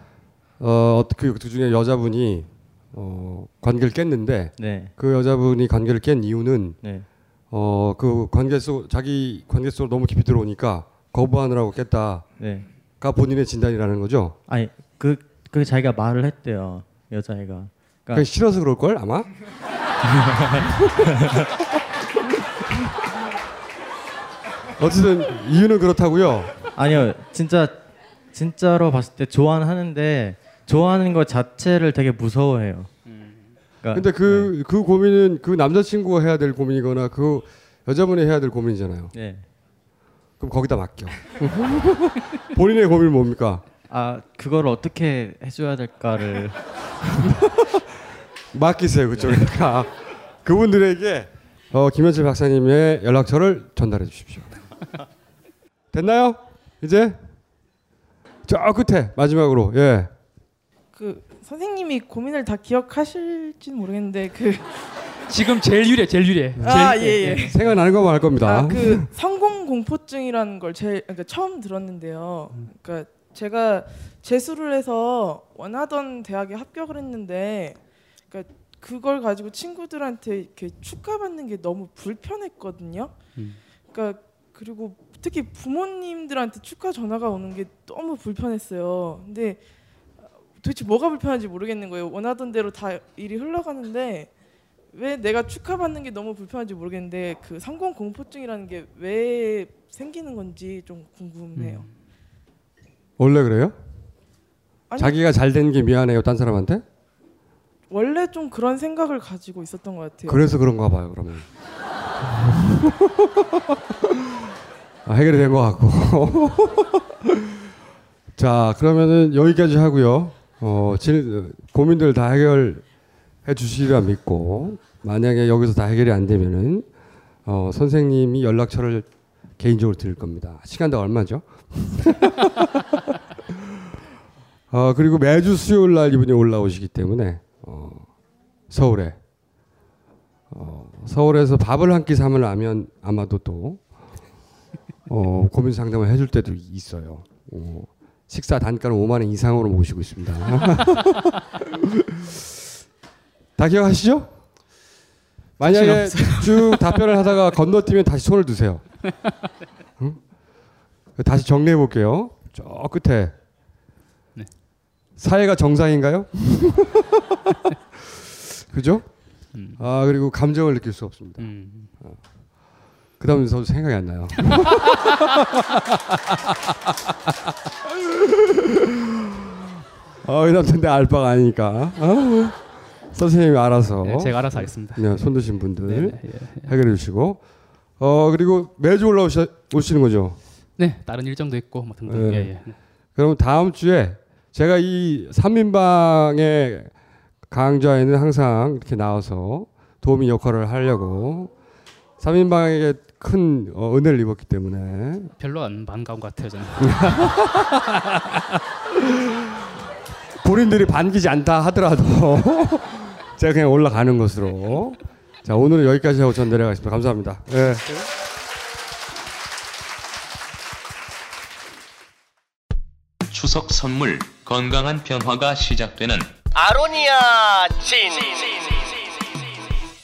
어, 그, 그 중에 여자분이 어, 관계를 깼는데 네. 그 여자분이 관계를 깬 이유는 네. 어, 그 관계 속 자기 관계 속으로 너무 깊이 들어오니까 거부하느라고 깼다가 네. 본인의 진단이라는 거죠. 아니 그 그 자기가 말을 했대요 여자애가. 그러니까 그냥 싫어서 그럴 걸 아마. 어쨌든 이유는 그렇다고요. 아니요 진짜 진짜로 봤을 때 좋아는 하는데 좋아하는 것 자체를 되게 무서워해요. 그러니까 근데 그그 고민은 그 남자친구가 해야 될 고민이거나 그 여자분이 해야 될 고민이잖아요. 네. 그럼 거기다 맡겨. 본인의 고민 은 뭡니까? 아 그걸 어떻게 해줘야 될까를 맡기세요 그쪽이니까 그분들에게 어, 김현철 박사님의 연락처를 전달해 주십시오. 됐나요? 이제 저 끝에 마지막으로 예. 그 선생님이 고민을 다 기억하실지는 모르겠는데 그 지금 제일 유리해, 제일 유리해. 아, 제일- 예, 예. 생각나는 것만 할 겁니다. 아, 그 성공 공포증이라는 걸 제일 그러니까 처음 들었는데요. 그러니까 제가 재수를 해서 원하던 대학에 합격을 했는데 그러니까 그걸 가지고 친구들한테 이렇게 축하받는 게 너무 불편했거든요. 그러니까 그리고 특히 부모님들한테 축하 전화가 오는 게 너무 불편했어요. 근데 도대체 뭐가 불편한지 모르겠는 거예요. 원하던 대로 다 일이 흘러가는데 왜 내가 축하받는 게 너무 불편한지 모르겠는데 그 성공 공포증이라는 게 왜 생기는 건지 좀 궁금해요. 원래 그래요? 아니- 자기가 잘 된 게 미안해요 딴 사람한테? 원래 좀 그런 생각을 가지고 있었던 것 같아요. 그래서 그런가 봐요 그러면. 아, 해결이 된 것 같고. 자 그러면은 여기까지 하고요. 어, 질, 고민들 다 해결해 주시리라 믿고 만약에 여기서 다 해결이 안 되면은 어, 선생님이 연락처를 개인적으로 드릴 겁니다. 시간당 얼마죠? 어, 그리고 매주 수요일 날 이분이 올라오시기 때문에 어, 서울에 어, 서울에서 밥을 한 끼 사면 아마도 또 어, 고민 상담을 해줄 때도 있어요. 어, 식사 단가는 5만 원 이상으로 모시고 있습니다. 다 기억하시죠? 만약에 쭉 답변을 하다가 건너뛰면 다시 손을 드세요. 응? 다시 정리해 볼게요. 저 끝에 사회가 정상인가요? 그죠? 음. 아 그리고 감정을 느낄 수 없습니다. 음. 어. 그다음 저도 생각이 안 나요. 어, 그다음 내 알바가 아니니까. 어? 선생님이 알아서. 네, 제가 알아서 하겠습니다. 네, 손 드신 분들 네, 네, 예, 해결해 주시고. 어 그리고 매주 올라오시 오시는 거죠. 네, 다른 일정도 있고 뭐 등등. 네. 예, 예. 그럼 다음 주에 제가 이 삼인방의 강좌에는 항상 이렇게 나와서 도우미 역할을 하려고 삼인방에게 큰 어, 은혜를 입었기 때문에 별로 안 반가운 것 같아요 저는. 본인들이 반기지 않다 하더라도 제가 그냥 올라가는 것으로 자 오늘은 여기까지 하고 전 내려가겠습니다. 감사합니다. 예. 추석 선물 건강한 변화가 시작되는 아로니아 진.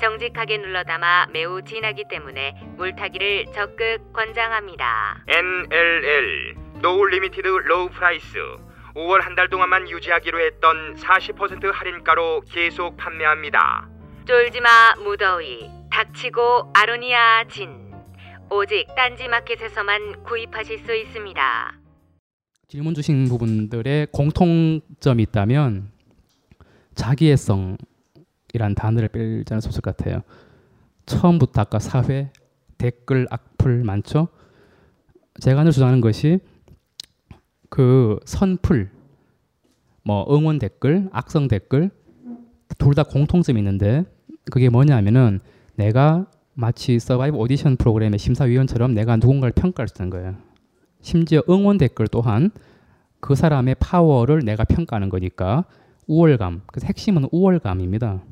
정직하게 눌러담아 매우 진하기 때문에 물타기를 적극 권장합니다. NLL no limited low price 5월 한 달 동안만 유지하기로 했던 40% 할인가로 계속 판매합니다. 쫄지마 무더위 닥치고 아로니아 진 오직 딴지마켓에서만 구입하실 수 있습니다. 질문 주신 부분들의 공통점이 있다면 자기애성 이란 단어를 빼지 않을 수 없을 것 같아요. 처음부터 아까 사회, 댓글, 악플 많죠? 제가 늘 주장하는 것이 그 선풀, 뭐 응원 댓글, 악성 댓글 둘 다 공통점이 있는데 그게 뭐냐면은 내가 마치 서바이벌 오디션 프로그램의 심사위원처럼 내가 누군가를 평가할 수 있는 거예요. 심지어 응원 댓글 또한 그 사람의 파워를 내가 평가하는 거니까 우월감. 그래서 핵심은 우월감입니다.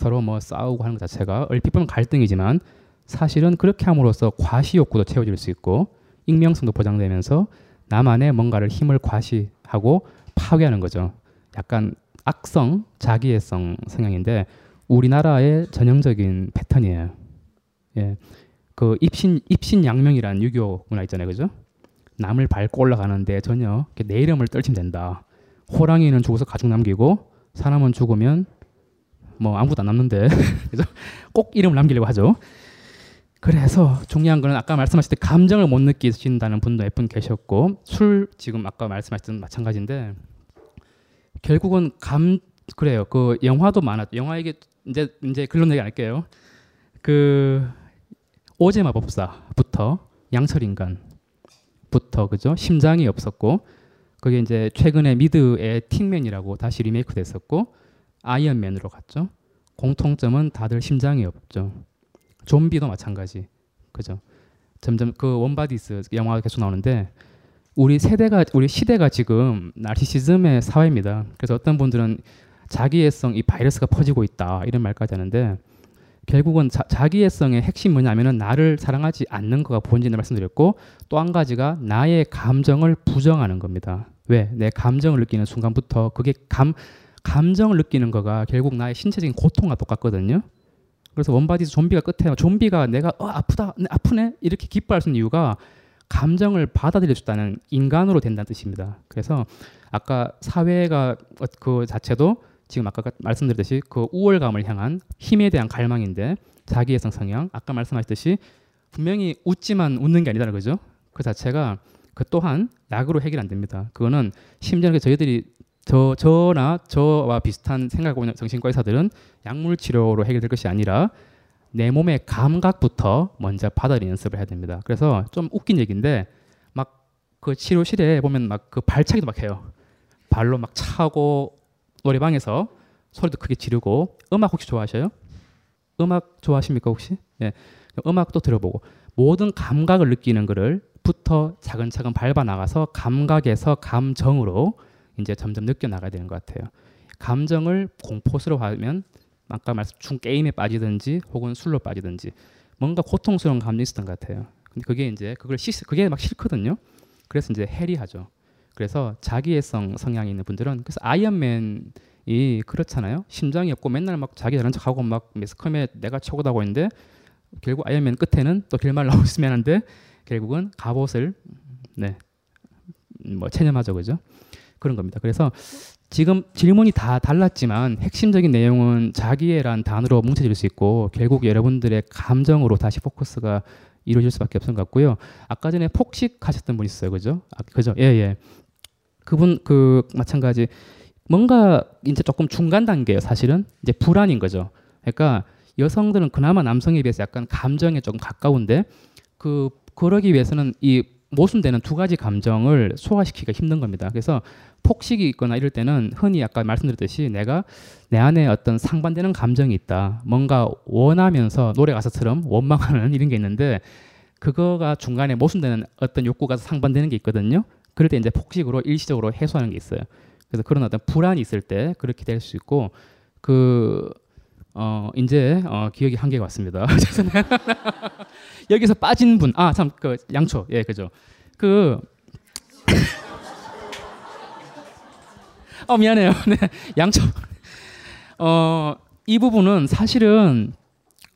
서로 뭐 싸우고 하는 것 자체가 얼핏 보면 갈등이지만 사실은 그렇게 함으로써 과시 욕구도 채워질 수 있고 익명성도 보장되면서 나만의 뭔가를 힘을 과시하고 파괴하는 거죠. 약간 악성, 자기애성 성향인데 우리나라의 전형적인 패턴이에요. 예. 그 입신 입신양명이라는 유교 문화 있잖아요. 그죠? 남을 밟고 올라가는데 전혀 내 이름을 떨치면 된다. 호랑이는 죽어서 가죽 남기고 사람은 죽으면 뭐 아무것도 안 남는데 꼭 이름을 남기려고 하죠. 그래서 중요한 거는 아까 말씀하실 때 감정을 못 느끼신다는 분도 몇 분 계셨고 술 지금 아까 말씀하셨던 마찬가지인데 결국은 감 그래요. 그 영화도 많았. 영화 얘기 이제 이제 글론 얘기 안 할게요. 그 오제 마법사부터 양철 인간부터 그죠? 심장이 없었고 그게 이제 최근에 미드의 팅맨이라고 다시 리메이크 됐었고 아이언맨으로 갔죠. 공통점은 다들 심장이 없죠. 좀비도 마찬가지. 그죠? 점점 그 웜바디스 영화가 계속 나오는데 우리 세대가 우리 시대가 지금 나르시시즘의 사회입니다. 그래서 어떤 분들은 자기애성 이 바이러스가 퍼지고 있다 이런 말까지 하는데 결국은 자, 자기애성의 핵심 뭐냐면은 나를 사랑하지 않는 거가 본질을 말씀드렸고 또 한 가지가 나의 감정을 부정하는 겁니다. 왜? 내 감정을 느끼는 순간부터 그게 감 감정을 느끼는 거가 결국 나의 신체적인 고통과 똑같거든요. 그래서 웜바디스 좀비가 끝에 좀비가 내가 어, 아프다 네, 아프네 이렇게 기뻐할 수 있는 이유가 감정을 있다는 인간으로 된다는 뜻입니다. 그래서 아까 사회가 어, 그 자체도 지금 아까 말씀드렸듯이 그 우월감을 향한 힘에 대한 갈망인데 자기애성 성향 아까 말씀하셨듯이 분명히 웃지만 웃는 게 아니다는 거죠. 그 자체가 그 또한 약으로 해결 안 됩니다. 그거는 심지어 저희들이 저 저나 저와 비슷한 생각하고 있는 정신과 의사들은 약물 치료로 해결될 것이 아니라 내 몸의 감각부터 먼저 받아들이는 연습을 해야 됩니다. 그래서 좀 웃긴 얘기인데 막 그 치료실에 보면 막 그 발차기도 막 해요. 발로 막 차고 노래방에서 소리도 크게 지르고 음악 혹시 좋아하셔요? 음악 좋아하십니까 혹시? 예. 음악도 들어보고 모든 감각을 느끼는 거를 부터 차근차근 밟아 나가서 감각에서 감정으로 이제 점점 느껴 나가야 되는 것 같아요. 감정을 공포스러워하면 아까 말씀 중 게임에 빠지든지 혹은 술로 빠지든지 뭔가 고통스러운 감정이 있었던 것 같아요. 근데 그게 이제 그걸 시, 그게 막 싫거든요. 그래서 이제 해리하죠. 그래서 자기애성 성향이 있는 분들은 그래서 아이언맨이 그렇잖아요. 심장이 없고 맨날 막 자기 잘난 척하고 막 매스컴에 내가 최고다고 했는데 결국 아이언맨 끝에는 또 길말 나오고 있으면 하는데 결국은 갑옷을 네. 뭐 체념하죠. 그죠? 그런 겁니다. 그래서 지금 질문이 다 달랐지만 핵심적인 내용은 자기애란 단어로 뭉쳐질 수 있고 결국 여러분들의 감정으로 다시 포커스가 이루어질 수밖에 없을 것 같고요. 아까 전에 폭식하셨던 분 있어요, 그죠? 아, 그죠? 예, 예. 그분 그 마찬가지 뭔가 이제 조금 중간 단계예요, 사실은 이제 불안인 거죠. 그러니까 여성들은 그나마 남성에 비해서 약간 감정에 조금 가까운데 그 그러기 위해서는 이 모순되는 두 가지 감정을 소화시키기가 힘든 겁니다. 그래서 폭식이 있거나 이럴 때는 흔히 아까 말씀드렸듯이 내가 내 안에 어떤 상반되는 감정이 있다. 뭔가 원하면서 노래 가사처럼 원망하는 이런 게 있는데 그거가 중간에 모순되는 어떤 욕구가 상반되는 게 있거든요. 그럴 때 이제 폭식으로 일시적으로 해소하는 게 있어요. 그래서 그런 어떤 불안이 있을 때 그렇게 될 수 있고 그 어, 이제 어, 기억이 한계가 왔습니다. 여기서 빠진 분, 아, 참, 그 양초, 예, 그죠. 그, 어, 미안해요. 네, 양초. 어, 이 부분은 사실은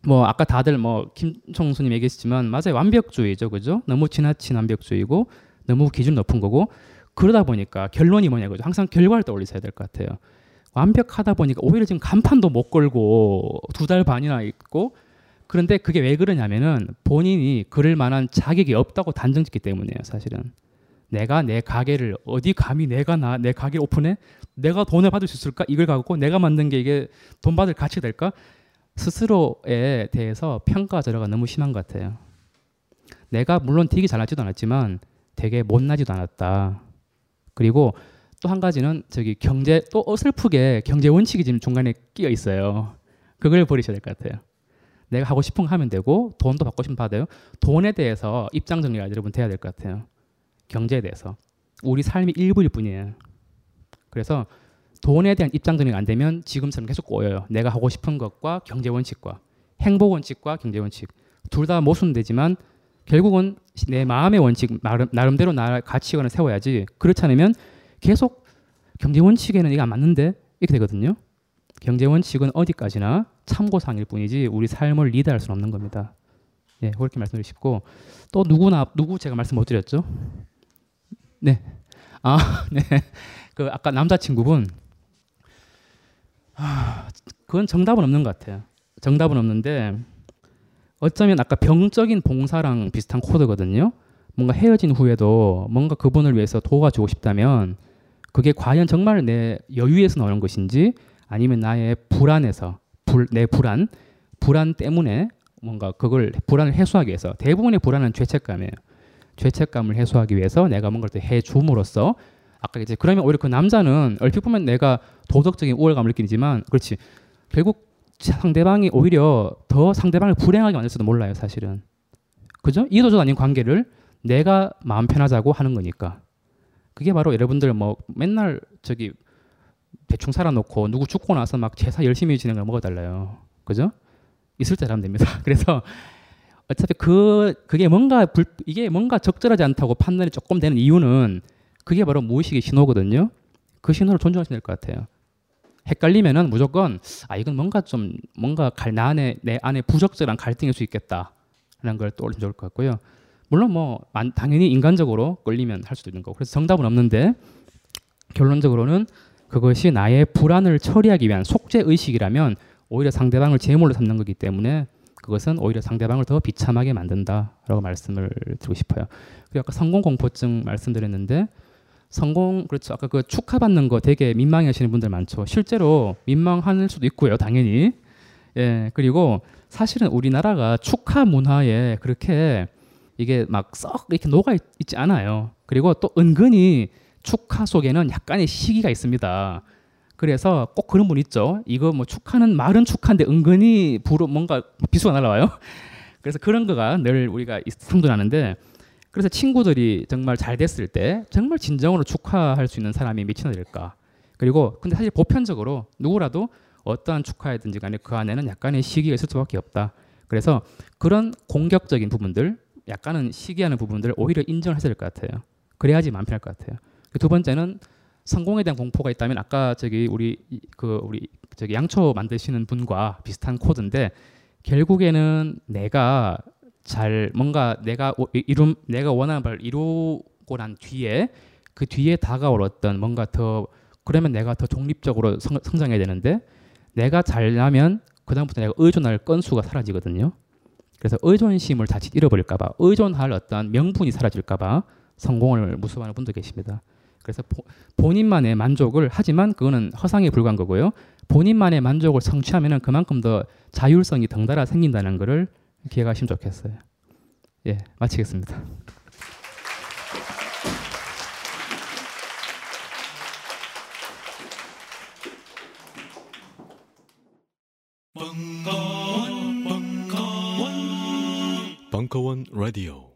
뭐 아까 다들 뭐 김청수님 얘기했지만 맞아요 완벽주의죠 그죠 너무 지나친 완벽주의고 너무 기준 높은 거고 그러다 보니까 결론이 뭐냐 그죠 항상 결과를 떠올리셔야 될 것 같아요 완벽하다 보니까 오히려 지금 간판도 못 걸고 두 달 반이나 있고 그런데 그게 왜 그러냐면은 본인이 그럴 만한 자격이 없다고 단정짓기 때문이에요 사실은. 내가 내 가게를 어디 감히 내가 나 내 가게 오픈해? 내가 돈을 받을 수 있을까? 이걸 갖고 내가 만든 게 이게 돈 받을 가치가 될까? 스스로에 대해서 평가 절하가 너무 심한 것 같아요. 내가 물론 되게 잘나지도 않았지만 되게 못나지도 않았다. 그리고 또 한 가지는 저기 경제 또 어설프게 경제 원칙이 지금 중간에 끼어 있어요. 그걸 버리셔야 될 것 같아요. 내가 하고 싶은 거 하면 되고 돈도 받고 싶으면 받아요. 돈에 대해서 입장 정리가 여러분 돼야 될 것 같아요. 경제에 대해서. 우리 삶이 일부일 뿐이에요. 그래서 돈에 대한 입장 정리가 안 되면 지금처럼 계속 꼬여요. 내가 하고 싶은 것과 경제 원칙과 행복 원칙과 경제 원칙 둘 다 모순되지만 결국은 내 마음의 원칙 나름, 대로 나의 가치관을 세워야지 그렇지 않으면 계속 경제 원칙에는 이게 안 맞는데 이렇게 되거든요. 경제 원칙은 어디까지나 참고사항일 뿐이지 우리 삶을 리드할 수는 없는 겁니다. 예, 그렇게 말씀드리고 싶고 또 누구나 누구 제가 말씀 못 드렸죠? 네. 아, 네. 그 아까 남자친구분. 아, 그건 정답은 없는 것 같아요. 정답은 없는데 어쩌면 아까 병적인 봉사랑 비슷한 코드거든요. 뭔가 헤어진 후에도 뭔가 그분을 위해서 도와주고 싶다면 그게 과연 정말 내 여유에서 나오는 것인지 아니면 나의 불안에서 불, 내 불안 불안 때문에 뭔가 그걸 불안을 해소하기 위해서 대부분의 불안은 죄책감이에요. 죄책감을 해소하기 위해서 내가 뭔가를 해줌으로써 아까 이제 그러면 오히려 그 남자는 얼핏 보면 내가 도덕적인 우월감을 느끼지만 그렇지. 결국 상대방이 오히려 더 상대방을 불행하게 만들지도 몰라요 사실은. 그죠? 이도저도 아닌 관계를 내가 마음 편하자고 하는 거니까 그게 바로 여러분들 뭐 맨날 저기 대충 살아놓고 누구 죽고 나서 막 제사 열심히 지내는 걸 먹어달라요 그죠 있을 때 하면 됩니다 그래서 어차피 그 그게 뭔가 불, 이게 뭔가 적절하지 않다고 판단이 조금 되는 이유는 그게 바로 무의식의 신호거든요. 그 신호를 존중하셔야 될것 같아요. 헷갈리면은 무조건 아 이건 뭔가 좀 뭔가 갈, 나 안에 내 안에 부적절한 갈등일 수 있겠다라는 걸 떠올리면 좋을 것 같고요. 물론 뭐 당연히 인간적으로 끌리면 할 수도 있는 거고 그래서 정답은 없는데 결론적으로는 그것이 나의 불안을 처리하기 위한 속죄 의식이라면 오히려 상대방을 제물로 삼는 거기 때문에 그것은 오히려 상대방을 더 비참하게 만든다라고 말씀을 드리고 싶어요. 그리고 아까 성공 공포증 말씀드렸는데 성공 그렇죠. 아까 그 축하받는 거 되게 민망해하시는 분들 많죠. 실제로 민망할 수도 있고요, 당연히. 예 그리고 사실은 우리나라가 축하 문화에 그렇게 이게 막 썩 이렇게 녹아 있, 지 않아요. 그리고 또 은근히 축하 속에는 약간의 시기가 있습니다. 그래서 꼭 그런 분 있죠. 이거 뭐 축하는 말은 축하인데 은근히 부로 뭔가 비수가 날라와요. 그래서 그런 거가 늘 우리가 상도하는데 그래서 친구들이 정말 잘 됐을 때 정말 진정으로 축하할 수 있는 사람이 몇이나 될까. 그리고 근데 사실 보편적으로 누구라도 어떠한 축하이든지 간에 그 안에는 약간의 시기가 있을 수밖에 없다. 그래서 그런 공격적인 부분들, 약간은 시기하는 부분들을 오히려 인정을 해야 될 것 같아요. 그래야지 마음 편할 것 같아요. 그두 번째는 성공에 대한 공포가 있다면 아까 저기 우리 이- 그 우리 저기 양초 만드시는 분과 비슷한 코드인데 결국에는 내가 잘 뭔가 내가 오- 이- 이룸 내가 원하는 바를 이루고 난 뒤에 그 뒤에 다가올 어떤 뭔가 더 그러면 내가 더 독립적으로 성, 성장해야 되는데 내가 잘나면 그다음부터 내가 의존할 건수가 사라지거든요. 그래서 의존심을 자칫 잃어버릴까봐 의존할 어떤 명분이 사라질까봐 성공을 무서워하는 분도 계십니다. 그래서 보, 본인만의 만족을 하지만 그거는 허상에 불과한 거고요. 본인만의 만족을 성취하면은 그만큼 더 자율성이 덩달아 생긴다는 것을 기억하시면 좋겠어요. 예, 마치겠습니다. 벙커